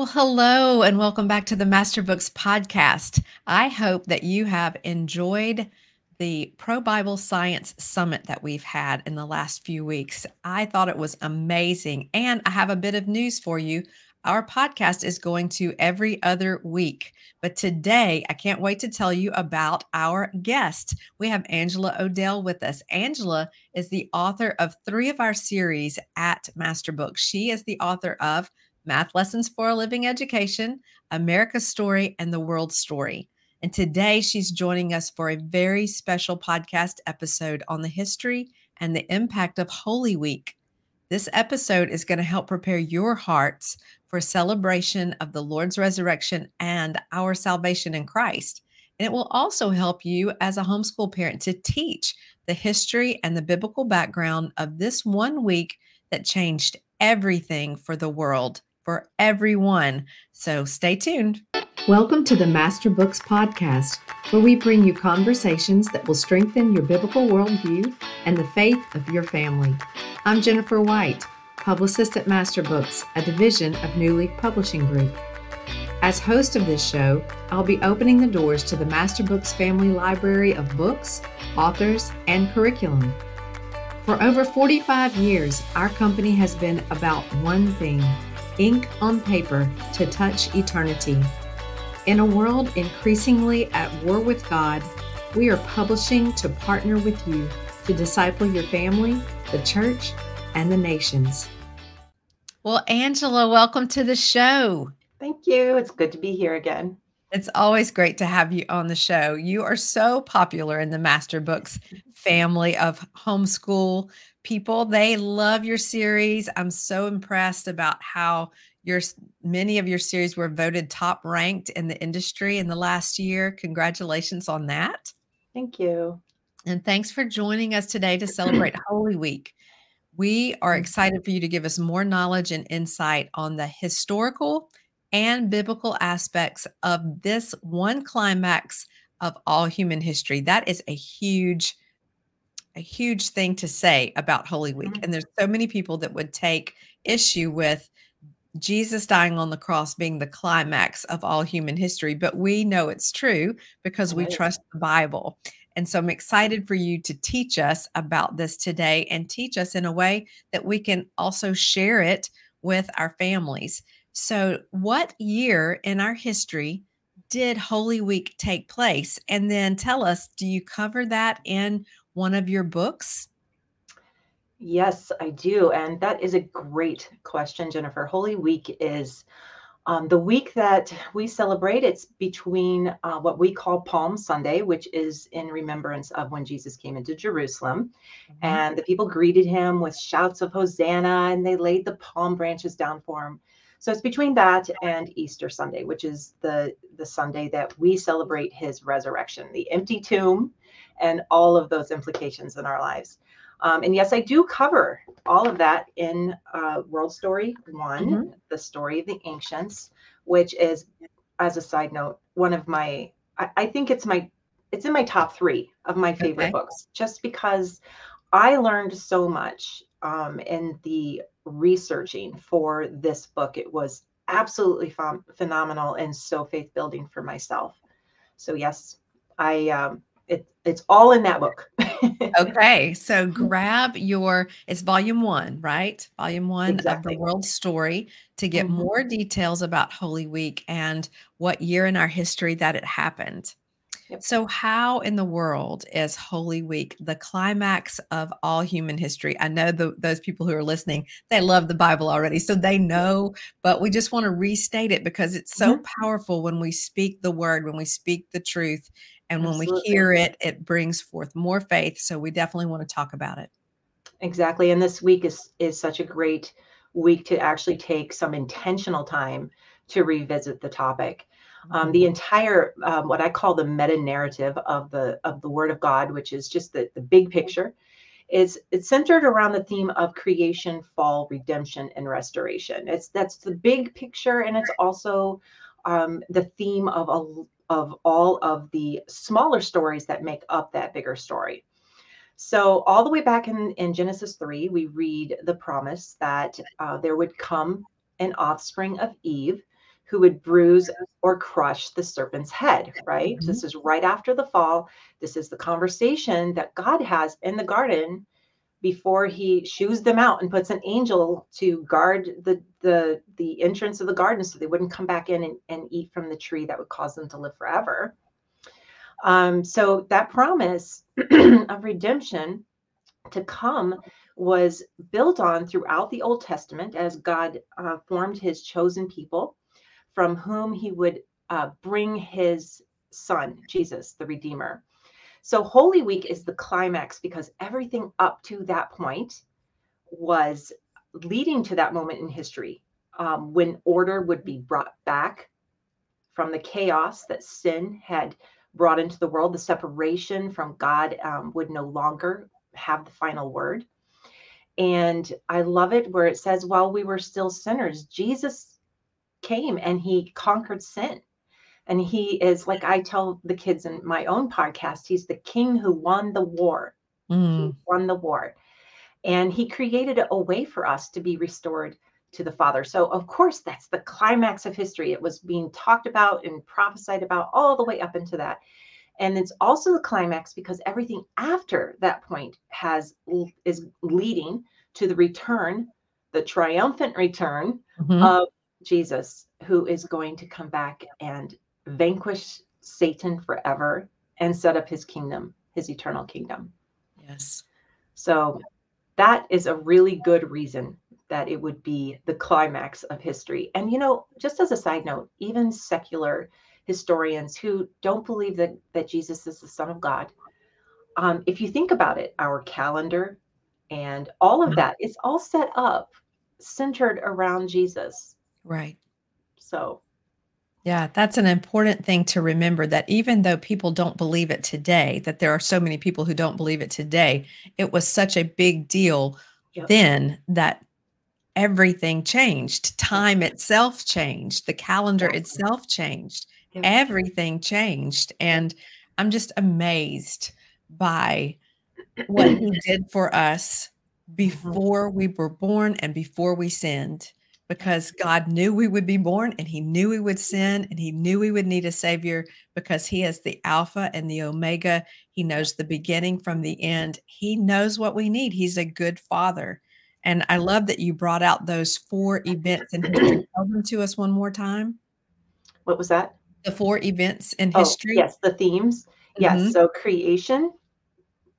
Well, hello, and welcome back to the Master Books podcast. I hope that you have enjoyed the Pro Bible Science Summit that we've had in the last few weeks. I thought it was amazing. And I have a bit of news for you. Our podcast is going to every other week. But today, I can't wait to tell you about our guest. We have Angela O'Dell with us. Angela is the author of three of our series at Master Books. She is the author of Math Lessons for a Living Education, America's Story, and the World Story. And today she's joining us for a very special podcast episode on the history and the impact of Holy Week. This episode is going to help prepare your hearts for celebration of the Lord's resurrection and our salvation in Christ. And it will also help you as a homeschool parent to teach the history and the biblical background of this one week that changed everything for the world for everyone. So stay tuned. Welcome to the Master Books Podcast, where we bring you conversations that will strengthen your biblical worldview and the faith of your family. I'm Jennifer White, publicist at Master Books, a division of New Leaf Publishing Group. As host of this show, I'll be opening the doors to the Master Books family library of books, authors, and curriculum. For over 45 years, our company has been about one thing ink on paper to touch eternity. In a world increasingly at war with God, we are publishing to partner with you to disciple your family, the church, and the nations. Well, Angela, welcome to the show. Thank you. It's good to be here again. It's always great to have you on the show. You are so popular in the Master Books family of homeschool people. They love your series. I'm so impressed about how your many of your series were voted top ranked in the industry in the last year. Congratulations on that. Thank you. And thanks for joining us today to celebrate Holy Week. We are excited for you to give us more knowledge and insight on the historical and biblical aspects of this one climax of all human history. That is a huge a huge thing to say about Holy Week. Mm-hmm. And there's so many people that would take issue with Jesus dying on the cross being the climax of all human history, but we know it's true because we trust the Bible. And so I'm excited for you to teach us about this today and teach us in a way that we can also share it with our families. So, what year in our history did Holy Week take place? And then tell us, do you cover that in one of your books? Yes, I do. And that is a great question, Jennifer. Holy Week is um, the week that we celebrate. It's between uh, what we call Palm Sunday, which is in remembrance of when Jesus came into Jerusalem. Mm-hmm. And the people greeted him with shouts of Hosanna and they laid the palm branches down for him. So it's between that and Easter Sunday, which is the, the Sunday that we celebrate his resurrection, the empty tomb, and all of those implications in our lives. Um, and yes, I do cover all of that in uh, World Story One, mm-hmm. the story of the ancients, which is, as a side note, one of my, I, I think it's my, it's in my top three of my favorite okay. books, just because I learned so much um, in the researching for this book. It was absolutely ph- phenomenal and so faith building for myself. So yes, I um, it, it's all in that book. okay. So grab your, it's volume one, right? Volume one exactly. of the world story to get mm-hmm. more details about Holy Week and what year in our history that it happened. Yep. So, how in the world is Holy Week the climax of all human history? I know the, those people who are listening, they love the Bible already, so they know, but we just want to restate it because it's so mm-hmm. powerful when we speak the word, when we speak the truth, and when Absolutely. we hear it, it brings forth more faith. So we definitely want to talk about it. Exactly. And this week is is such a great week to actually take some intentional time to revisit the topic. Um, mm-hmm. the entire um, what I call the meta narrative of the of the Word of God, which is just the, the big picture, is it's centered around the theme of creation, fall, redemption, and restoration. It's that's the big picture, and it's also um, the theme of a of all of the smaller stories that make up that bigger story. So, all the way back in, in Genesis 3, we read the promise that uh, there would come an offspring of Eve who would bruise or crush the serpent's head, right? Mhm. This is right after the fall. This is the conversation that God has in the garden before he shoos them out and puts an angel to guard the the the entrance of the garden so they wouldn't come back in and, and eat from the tree that would cause them to live forever. Um, so that promise of redemption to come was built on throughout the Old Testament as God uh, formed his chosen people from whom he would uh, bring his son, Jesus, the Redeemer. So Holy Week is the climax because everything up to that point was leading to that moment in history um, when order would be brought back from the chaos that sin had brought into the world. The separation from God um, would no longer have the final word. And I love it where it says, while we were still sinners, Jesus came and he conquered sin. And he is, like I tell the kids in my own podcast, he's the king who won the war. Mm. He won the war. And he created a way for us to be restored to the Father. So, of course, that's the climax of history. It was being talked about and prophesied about all the way up into that. And it's also the climax because everything after that point has is leading to the return, the triumphant return Mhm. of Jesus, who is going to come back and vanquish Satan forever and set up his kingdom, his eternal kingdom. Yes. So that is a really good reason that it would be the climax of history. And you know, just as a side note, even secular historians who don't believe that that Jesus is the Son of God, um, if you think about it, our calendar and all of Mhm. that is all set up centered around Jesus. Right. So Yeah, that's an important thing to remember that even though people don't believe it today, that there are so many people who don't believe it today, it was such a big deal Yep. then that everything changed. Time itself changed, the calendar Exactly. itself changed, Yep. everything changed. And I'm just amazed by what he did for us mm-hmm. before we were born and before we sinned because God knew we would be born and he knew we would sin and he knew we would need a savior because he is the alpha and the omega. He knows the beginning from the end. He knows what we need. He's a good father. And I love that you brought out those four events and. Tell them to us one more time. what was that? The four events in Oh, history. yes, the themes. Yes, Mhm. so creation,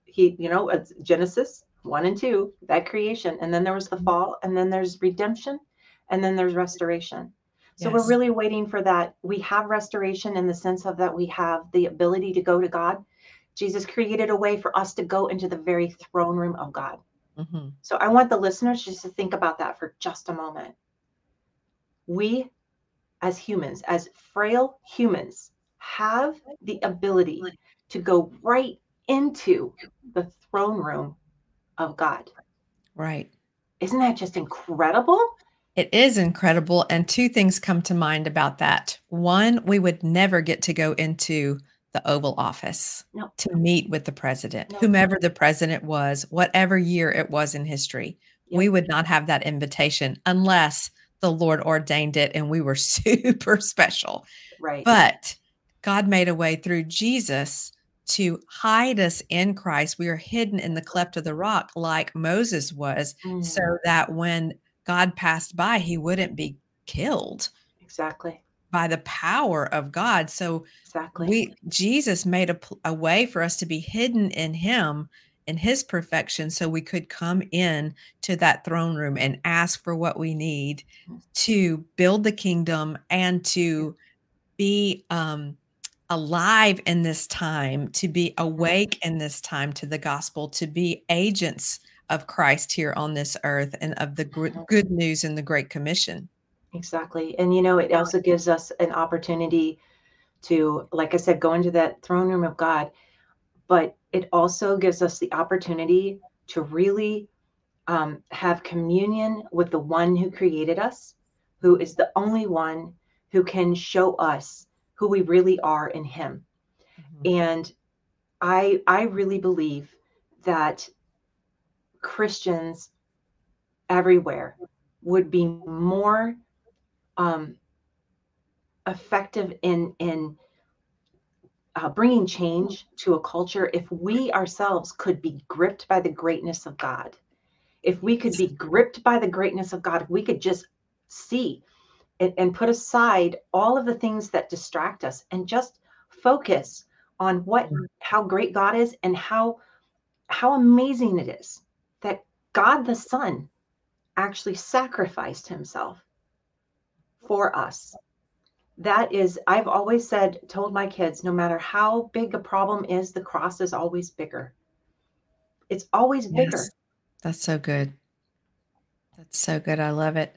he, you know, it's Genesis one and two, that creation, and then there was the fall, and then there's redemption, and then there's restoration. So we're Yes. really waiting for that. We have restoration in the sense of that we have the ability to go to God. Jesus created a way for us to go into the very throne room of God. Mhm. So I want the listeners just to think about that for just a moment. We, as humans, as frail humans, have the ability to go right into the throne room of God. Right. Isn't that just incredible? It is incredible. And two things come to mind about that. One, we would never get to go into the Oval Office No. to meet with the president, No. whomever the president was, whatever year it was in history. We would not have that invitation unless the Lord ordained it and we were super special. Right. But God made a way through Jesus to hide us in Christ. We are hidden in the cleft of the rock, like Moses was, Mm, so that when God passed by, he wouldn't be killed exactly. by the power of God. So Exactly. we Jesus made a, a way for us to be hidden in him in his perfection so we could come in to that throne room and ask for what we need to build the kingdom and to be um alive in this time to be awake in this time to the gospel to be agents of Christ here on this earth and of the gr- Mhm. good news and the great commission Exactly. And you know, it also gives us an opportunity to, like I said, go into that throne room of God, but it also gives us the opportunity to really um, have communion with the one who created us, who is the only one who can show us who we really are in Him. And I I really believe that Christians everywhere would be more um, effective in in uh, bringing change to a culture if we ourselves could be gripped by the greatness of God. If we could be gripped by the greatness of God, we could just see and, and put aside all of the things that distract us and just focus on what mm. how great God is and how how amazing it is God the Son actually sacrificed himself for us. That is i've always said told my kids no matter how big a problem is the cross is always bigger. It's always bigger. Yes. that's so good. That's so good. I love it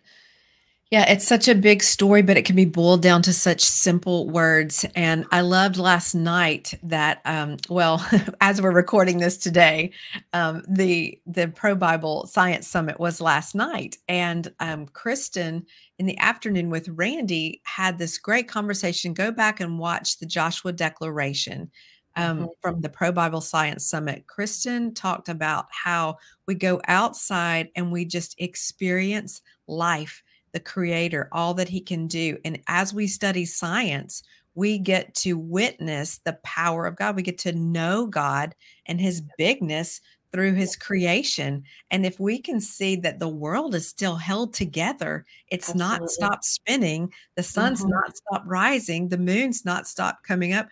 yeah, it's such a big story, but it can be boiled down to such simple words. And I loved last night that, um, well, as we're recording this today, um, the the Pro Bible Science Summit was last night, and um, Kristen in the afternoon with Randy had this great conversation. Go back and watch the Joshua Declaration. Um, mm-hmm. From the Pro Bible Science Summit, Kristen talked about how we go outside and we just experience life the creator, all that he can do. And as we study science, we get to witness the power of God. We get to know God and his bigness through his creation. And if we can see that the world is still held together, it's Absolutely. not stopped spinning, the sun's mm-hmm. not stopped rising, the moon's not stopped coming up,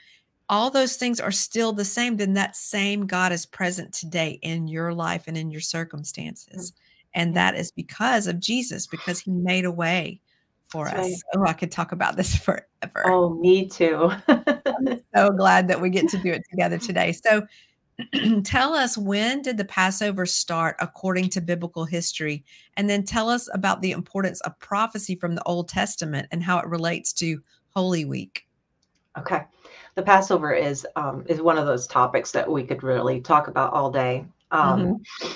all those things are still the same, then that same God is present today in your life and in your circumstances. And that is because of Jesus, because he made a way for That's us. Right. Oh, I could talk about this forever. Oh, me too. I'm so glad that we get to do it together today. So, tell us when did the Passover start according to biblical history? And then tell us about the importance of prophecy from the Old Testament and how it relates to Holy Week. Okay. The Passover is um, is one of those topics that we could really talk about all day. Um, mm-hmm.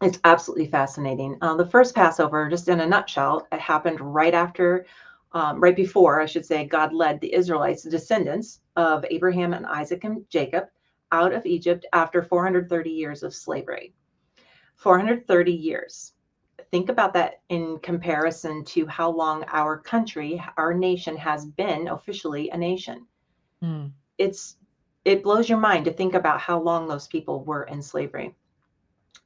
It's absolutely fascinating. Uh, the first Passover, just in a nutshell, it happened right after, um, right before, I should say, God led the Israelites, the descendants of Abraham and Isaac and Jacob, out of Egypt after 430 years of slavery. 430 years. Think about that in comparison to how long our country, our nation has been officially a nation. Mm. It's it blows your mind to think about how long those people were in slavery.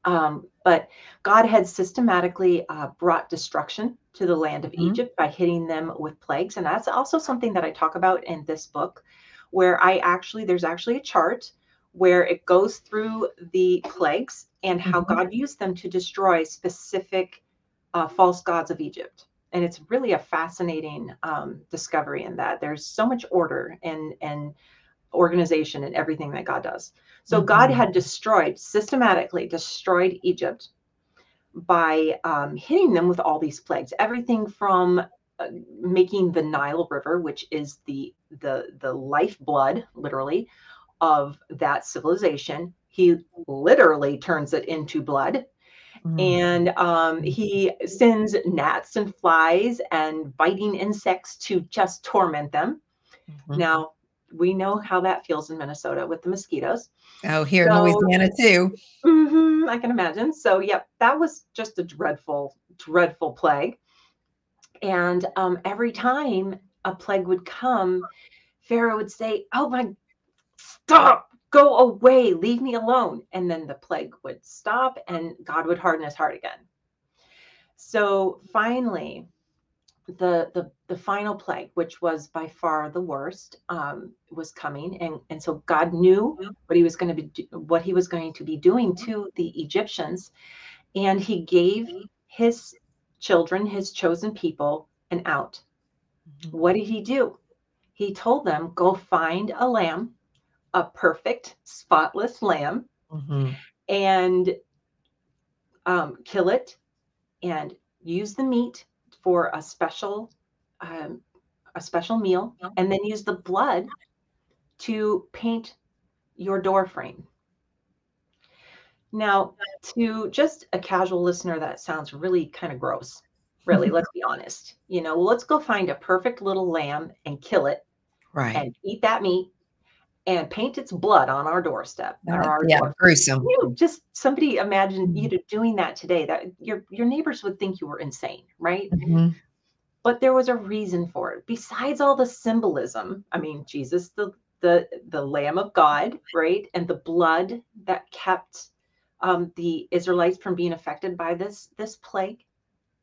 Um, but God had systematically uh, brought destruction to the land of mm-hmm. Egypt by hitting them with plagues. And that's also something that I talk about in this book, where I actually, there's actually a chart where it goes through the plagues and how mm-hmm. God used them to destroy specific uh, false gods of Egypt. And it's really a fascinating um, discovery in that there's so much order and, and organization and everything that God does. So mm-hmm. God had destroyed, systematically destroyed Egypt by um, hitting them with all these plagues. Everything from uh, making the Nile River, which is the the the lifeblood, literally, of that civilization. He literally turns it into blood. Mm-hmm. And um, he sends gnats and flies and biting insects to just torment them. Mm-hmm. Now, we know how that feels in Minnesota with the mosquitoes. Oh, here so, in Louisiana too. Mm-hmm, I can imagine. So, yep, that was just a dreadful, dreadful plague. And um, every time a plague would come, Pharaoh would say, "Oh my, stop! Go away! Leave me alone!" And then the plague would stop, and God would harden His heart again. So finally, the the the final plague, which was by far the worst, um, was coming, and and so God knew mm-hmm. what He was going to be what He was going to be doing to the Egyptians, and He gave mm-hmm. His children, His chosen people, an out. Mm-hmm. What did He do? He told them, "Go find a lamb, a perfect, spotless lamb, mm-hmm. and um, kill it, and use the meat." For a special um, a special meal and then use the blood to paint your door frame. Now, to just a casual listener, that sounds really kind of gross. Really, let's be honest. You know, let's go find a perfect little lamb and kill it, right? And eat that meat and paint its blood on our doorstep. Uh, our yeah, door. gruesome. You just somebody imagine mm-hmm. you doing that today. That your your neighbors would think you were insane, right? Mm-hmm. but there was a reason for it. Besides all the symbolism, I mean, Jesus, the the the Lamb of God, right, and the blood that kept um, the Israelites from being affected by this this plague.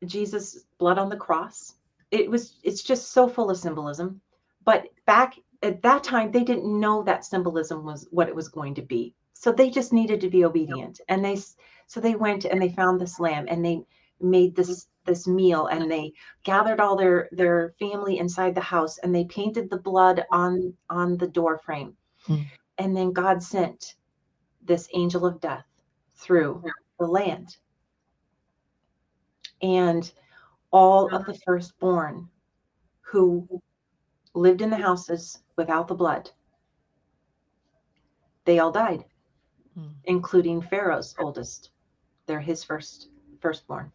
Jesus' blood on the cross. It was. It's just so full of symbolism. But back at that time, they didn't know that symbolism was what it was going to be. So they just needed to be obedient, and they so they went and they found this lamb and they made this this meal and they gathered all their their family inside the house and they painted the blood on on the door frame. Mm. and then god sent this angel of death through the land. And all of the firstborn who lived in the houses without the blood they all died mm. including pharaoh's oldest they're his first firstborn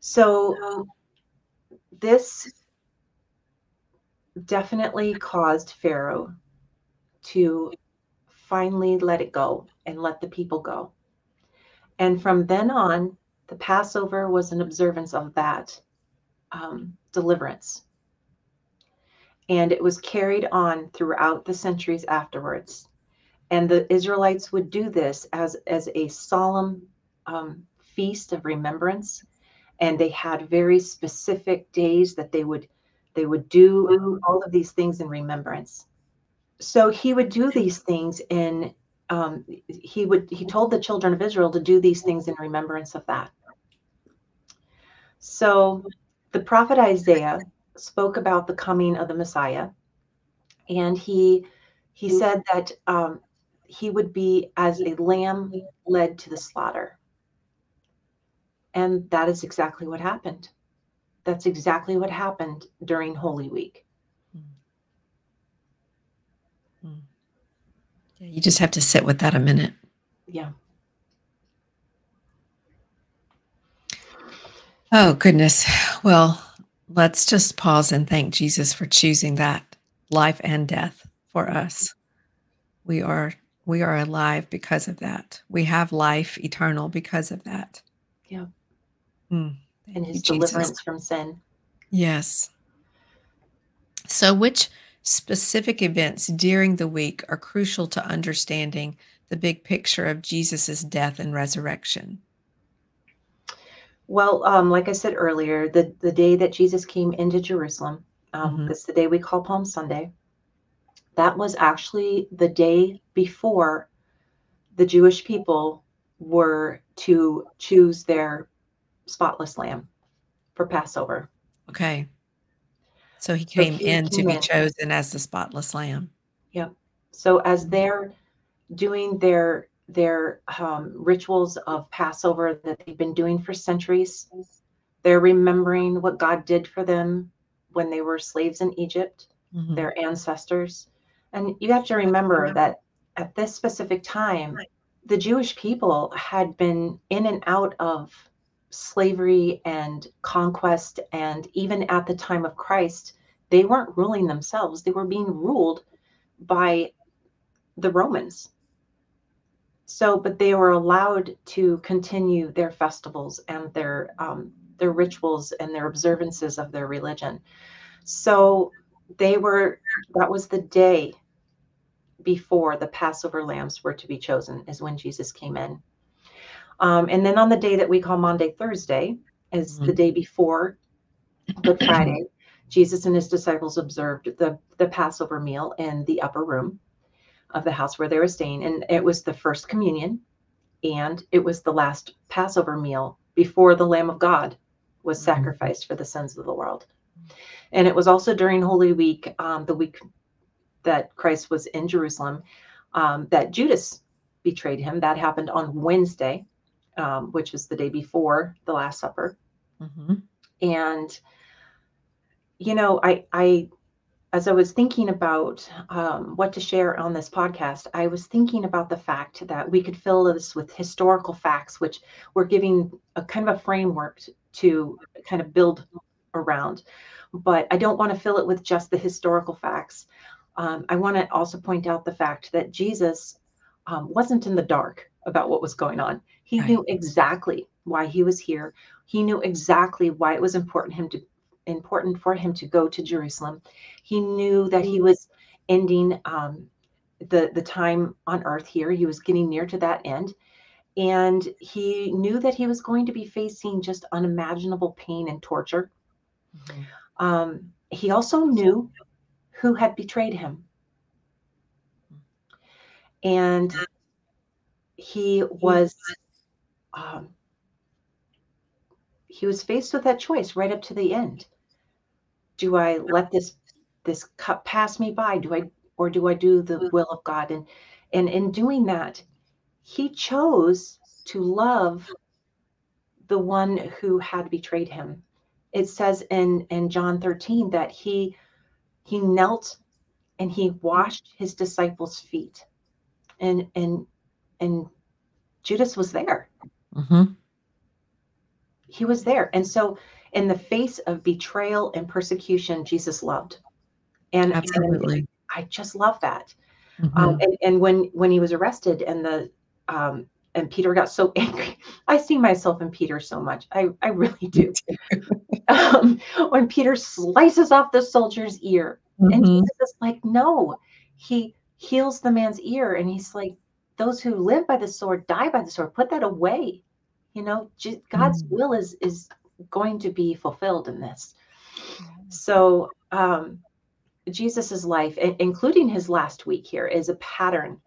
so this definitely caused Pharaoh to finally let it go and let the people go. And from then on, the Passover was an observance of that um, deliverance. And it was carried on throughout the centuries afterwards. And the Israelites would do this as, as a solemn um, feast of remembrance. And they had very specific days that they would they would do all of these things in remembrance. So he would do these things in um, he would he told the children of israel to do these things in remembrance of that. So the prophet isaiah spoke about the coming of the messiah and he he said that um, he would be as a lamb led to the slaughter and that is exactly what happened. That's exactly what happened during Holy Week. Hmm. Yeah, you just have to sit with that a minute. Yeah. Oh, goodness. Well, let's just pause and thank Jesus for choosing that life and death for us. We are we are alive because of that. We have life eternal because of that. Yeah. Mm, and his you, deliverance Jesus. from sin. Yes. So, which specific events during the week are crucial to understanding the big picture of Jesus's death and resurrection? Well, um, like I said earlier, the, the day that Jesus came into Jerusalem, um, mm-hmm. that's the day we call Palm Sunday. That was actually the day before the Jewish people were to choose their spotless lamb for Passover. Okay. So he came so he in came to be in. chosen as the spotless lamb. Yep. So as they're doing their their um, rituals of Passover that they've been doing for centuries, they're remembering what God did for them when they were slaves in Egypt, mm-hmm. their ancestors. And you have to remember that at this specific time, the Jewish people had been in and out of slavery and conquest, and even at the time of Christ, they weren't ruling themselves, they were being ruled by the Romans. So, but they were allowed to continue their festivals and their um, their rituals and their observances of their religion. So they were that was the day before the Passover lambs were to be chosen, is when Jesus came in. Um, and then on the day that we call Maundy Thursday, is mm-hmm. the day before Good Friday, Jesus and his disciples observed the, the Passover meal in the upper room of the house where they were staying. And it was the first communion and it was the last Passover meal before the Lamb of God was mm-hmm. sacrificed for the sins of the world. And it was also during Holy Week, um, the week that Christ was in Jerusalem, um, that Judas betrayed him. That happened on Wednesday um, which is the day before the Last Supper. Mm-hmm. And, you know, I, I, as I was thinking about um, what to share on this podcast, I was thinking about the fact that we could fill this with historical facts, which we're giving a kind of a framework to kind of build around. But I don't want to fill it with just the historical facts. Um, I want to also point out the fact that Jesus um, wasn't in the dark about what was going on. He right. knew exactly why he was here. He knew exactly why it was important him to important for him to go to Jerusalem. He knew that he was ending um, the the time on earth here. He was getting near to that end, and he knew that he was going to be facing just unimaginable pain and torture. Mm-hmm. Um, he also knew who had betrayed him, and he was um, he was faced with that choice right up to the end do I let this this cup pass me by? Do I or do I do the mm. will of God? And and in doing that, he chose to love the one who had betrayed him. It says in in John 13 that he he knelt and he washed his disciples' feet. And and and Judas was there. Mm-hmm. He was there. And so in the face of betrayal and persecution, Jesus loved. And absolutely, and I just love that. Mm-hmm. Um, and, and, when when he was arrested and the um, and Peter got so angry, I see myself in Peter so much. I I really do. um, when Peter slices off the soldier's ear, mm-hmm. and Jesus is like, no, he heals the man's ear, and he's like, those who live by the sword die by the sword. Put that away. You know, God's mm-hmm. will is is going to be fulfilled in this. So, um, Jesus's life, including his last week here, is a pattern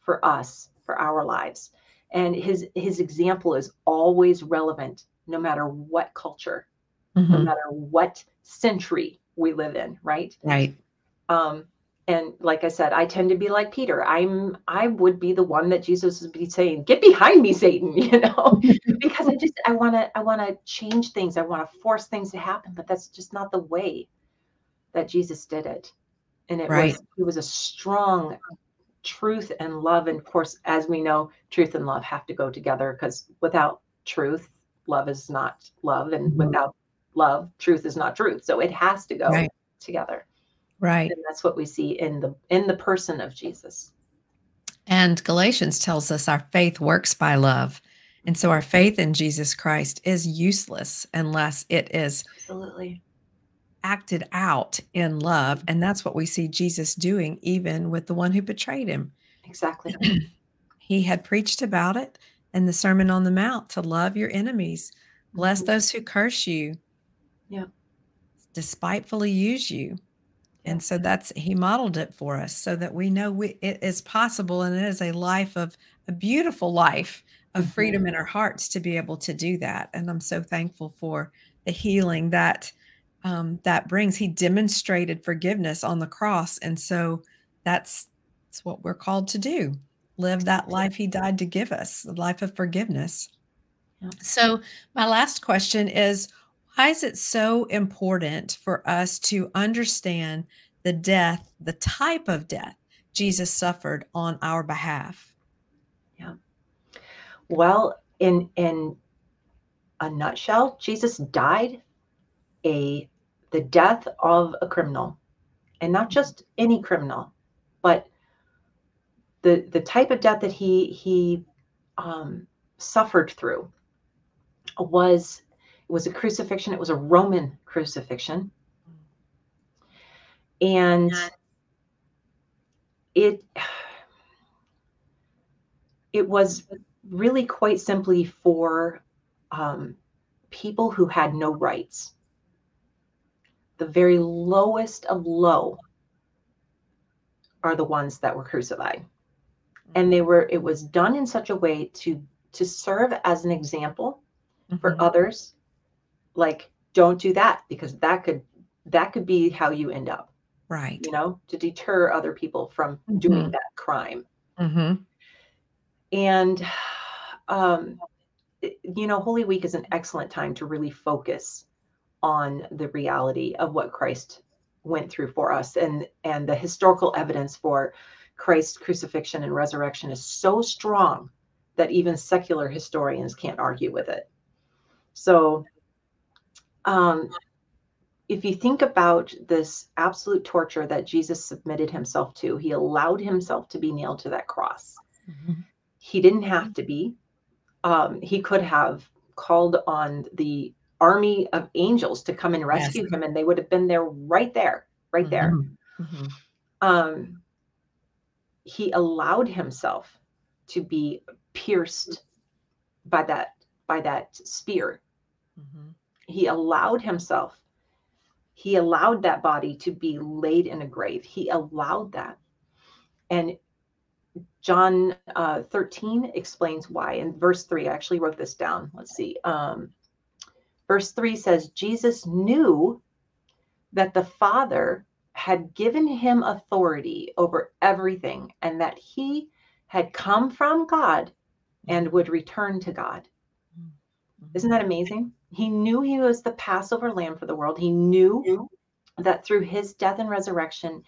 for us for our lives, and his his example is always relevant, no matter what culture, mm-hmm. no matter what century we live in. Right. Right. Um, and like i said i tend to be like peter i'm i would be the one that jesus would be saying get behind me satan you know because i just i want to i want to change things i want to force things to happen but that's just not the way that jesus did it and it right. was it was a strong truth and love and of course as we know truth and love have to go together because without truth love is not love and mm-hmm. without love truth is not truth so it has to go right. together Right. And that's what we see in the in the person of Jesus. And Galatians tells us our faith works by love. And so our faith in Jesus Christ is useless unless it is absolutely acted out in love. And that's what we see Jesus doing, even with the one who betrayed him. Exactly. he had preached about it in the Sermon on the Mount to love your enemies, bless mm-hmm. those who curse you, yeah, despitefully use you. And so that's he modeled it for us so that we know we, it is possible and it is a life of a beautiful life of mm-hmm. freedom in our hearts to be able to do that. And I'm so thankful for the healing that um, that brings. He demonstrated forgiveness on the cross, and so that's that's what we're called to do: live that life He died to give us, the life of forgiveness. So my last question is why is it so important for us to understand the death, the type of death Jesus suffered on our behalf? Yeah. Well, in in a nutshell, Jesus died a the death of a criminal. And not just any criminal, but the the type of death that he he um, suffered through was it was a crucifixion, it was a Roman crucifixion. And it it was really quite simply for um, people who had no rights. The very lowest of low are the ones that were crucified. And they were it was done in such a way to to serve as an example mm-hmm. for others like don't do that because that could that could be how you end up right you know to deter other people from mm-hmm. doing that crime mm-hmm. and um you know holy week is an excellent time to really focus on the reality of what christ went through for us and and the historical evidence for christ's crucifixion and resurrection is so strong that even secular historians can't argue with it so um, if you think about this absolute torture that Jesus submitted himself to, he allowed himself to be nailed to that cross. Mm-hmm. He didn't have to be. Um, he could have called on the army of angels to come and rescue Yes. him, and they would have been there right there, right there. Mhm. Mhm. Um, he allowed himself to be pierced by that by that spear. Mhm. He allowed himself. He allowed that body to be laid in a grave. He allowed that. And John uh, 13 explains why. In verse 3, I actually wrote this down. Let's see. Um, verse 3 says, Jesus knew that the Father had given him authority over everything and that he had come from God and would return to God. Isn't that amazing? He knew he was the Passover lamb for the world. He knew that through his death and resurrection,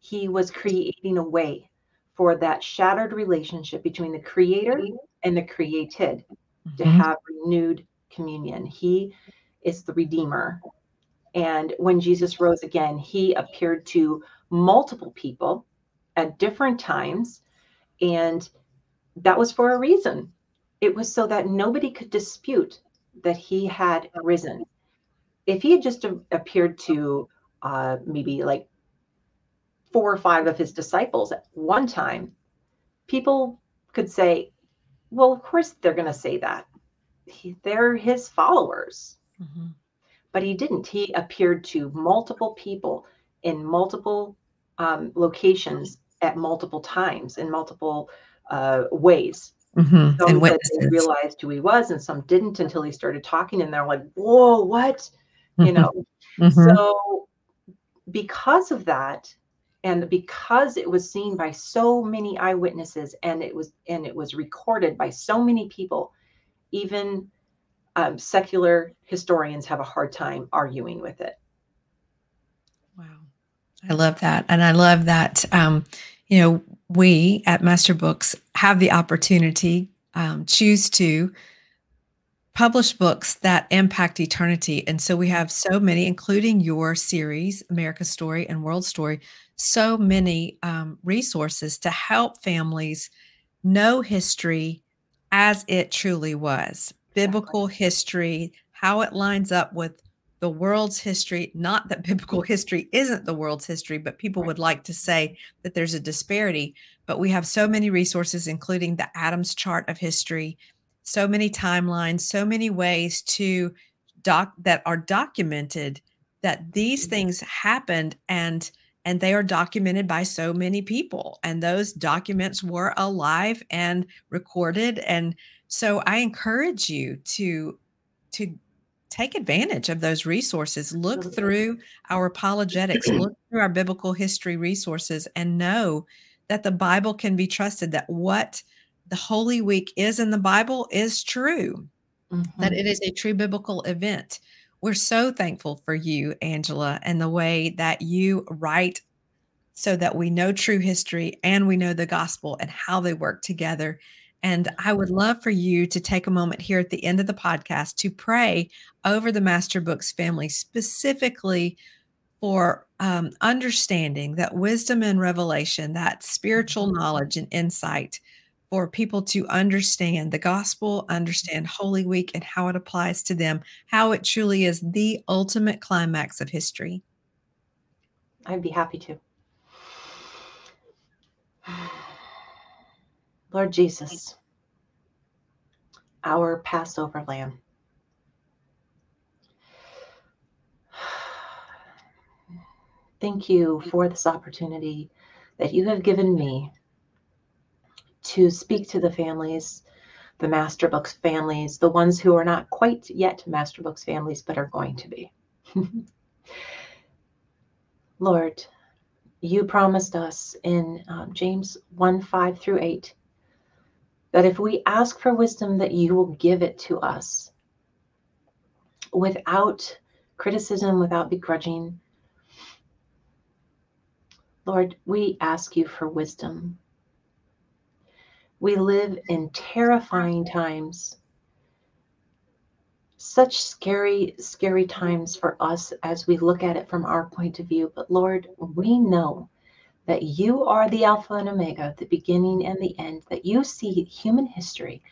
he was creating a way for that shattered relationship between the creator and the created to Mhm. have renewed communion. He is the redeemer. And when Jesus rose again, he appeared to multiple people at different times. And that was for a reason. It was so that nobody could dispute that he had risen. If he had just appeared to uh, maybe like four or five of his disciples at one time, people could say, well, of course they're going to say that. He, they're his followers. Mhm. But he didn't. He appeared to multiple people in multiple um, locations at multiple times in multiple uh, ways. Mhm. Some And that they witnesses. realized who he was, and some didn't until he started talking, and they're like, "Whoa, what?" You know. Mhm. So, because of that, and because it was seen by so many eyewitnesses, and it was and it was recorded by so many people, even um, secular historians have a hard time arguing with it. Wow. I love that. And I love that, um, you know, we at Master Books have the opportunity, um, choose to publish books that impact eternity. And so we have so many, including your series, America's Story and World Story, so many um, resources to help families know history as it truly was biblical history, how it lines up with the world's history. Not that biblical history isn't the world's history, but people would like to say that there's a disparity. But we have so many resources, including the Adams chart of history, so many timelines, so many ways to doc that are documented that these Mhm. things happened and and they are documented by so many people and those documents were alive and recorded and so i encourage you to to take advantage of those resources look through our apologetics look through our biblical history resources and know that the bible can be trusted that what the holy week is in the bible is true that Mhm. it is a true biblical event. We're so thankful for you, Angela, and the way that you write so that we know true history and we know the gospel and how they work together. And I would love for you to take a moment here at the end of the podcast to pray over the Master Books family, specifically for um, understanding that wisdom and revelation, that spiritual knowledge and insight for people to understand the gospel, understand Holy Week and how it applies to them, how it truly is the ultimate climax of history. I'd be happy to. Lord Jesus, our Passover lamb. Thank you for this opportunity that you have given me to speak to the families, the Master Books families, the ones who are not quite yet Master Books families, but are going to be. Lord, you promised us in um, James 1 5 through 8 that if we ask for wisdom, that you will give it to us without criticism, without begrudging. Lord, we ask you for wisdom. We live in terrifying times, such scary, scary times for us as we look at it from our point of view. But Lord, we know that you are the Alpha and Omega, the beginning and the end, that you see human history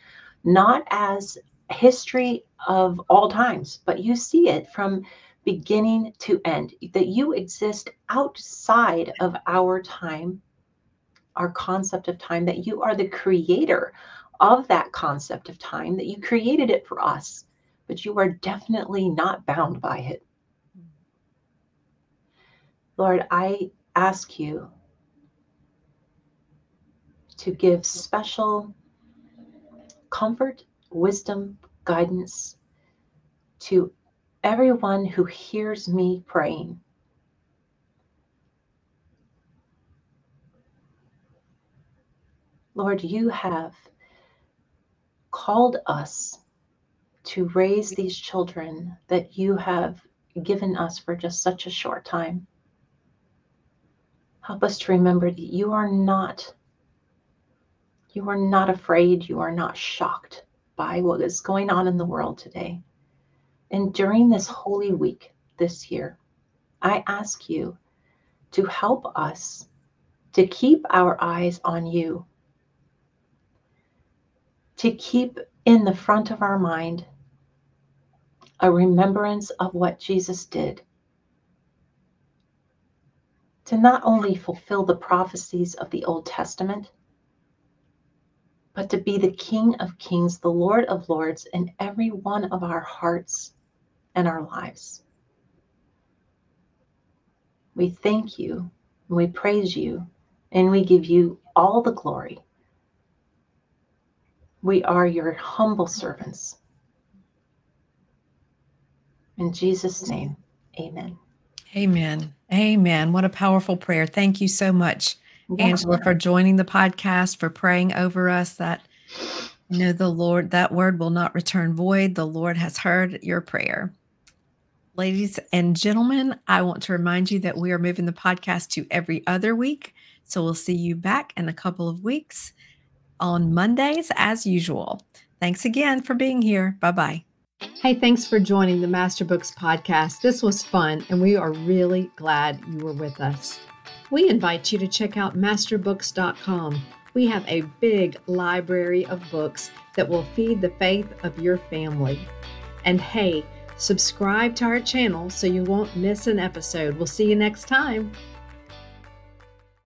not as history of all times, but you see it from beginning to end, that you exist outside of our time, our concept of time, that you are the creator of that concept of time, that you created it for us, but you are definitely not bound by it. Mm. Lord, I ask you to give special comfort, wisdom, guidance to everyone who hears me praying. Lord, you have called us to raise these children that you have given us for just such a short time. Help us to remember that you are not you are not afraid, you are not shocked by what is going on in the world today. And during this holy week this year, I ask you to help us to keep our eyes on you, to keep in the front of our mind a remembrance of what Jesus did, to not only fulfill the prophecies of the Old Testament, but to be the King of Kings, the Lord of Lords in every one of our hearts and our lives. We thank you, we praise you, and we give you all the glory. We are your humble servants. In Jesus' name, amen. Amen. Amen. What a powerful prayer. Thank you so much, Angela, for joining the podcast, for praying over us that you know the Lord, that word will not return void. The Lord has heard your prayer. Ladies and gentlemen, I want to remind you that we are moving the podcast to every other week. So we'll see you back in a couple of weeks on Mondays as usual. Thanks again for being here. Bye bye. Hey, thanks for joining the Master Books podcast. This was fun, and we are really glad you were with us. We invite you to check out masterbooks.com. We have a big library of books that will feed the faith of your family. And hey, Subscribe to our channel so you won't miss an episode. We'll see you next time.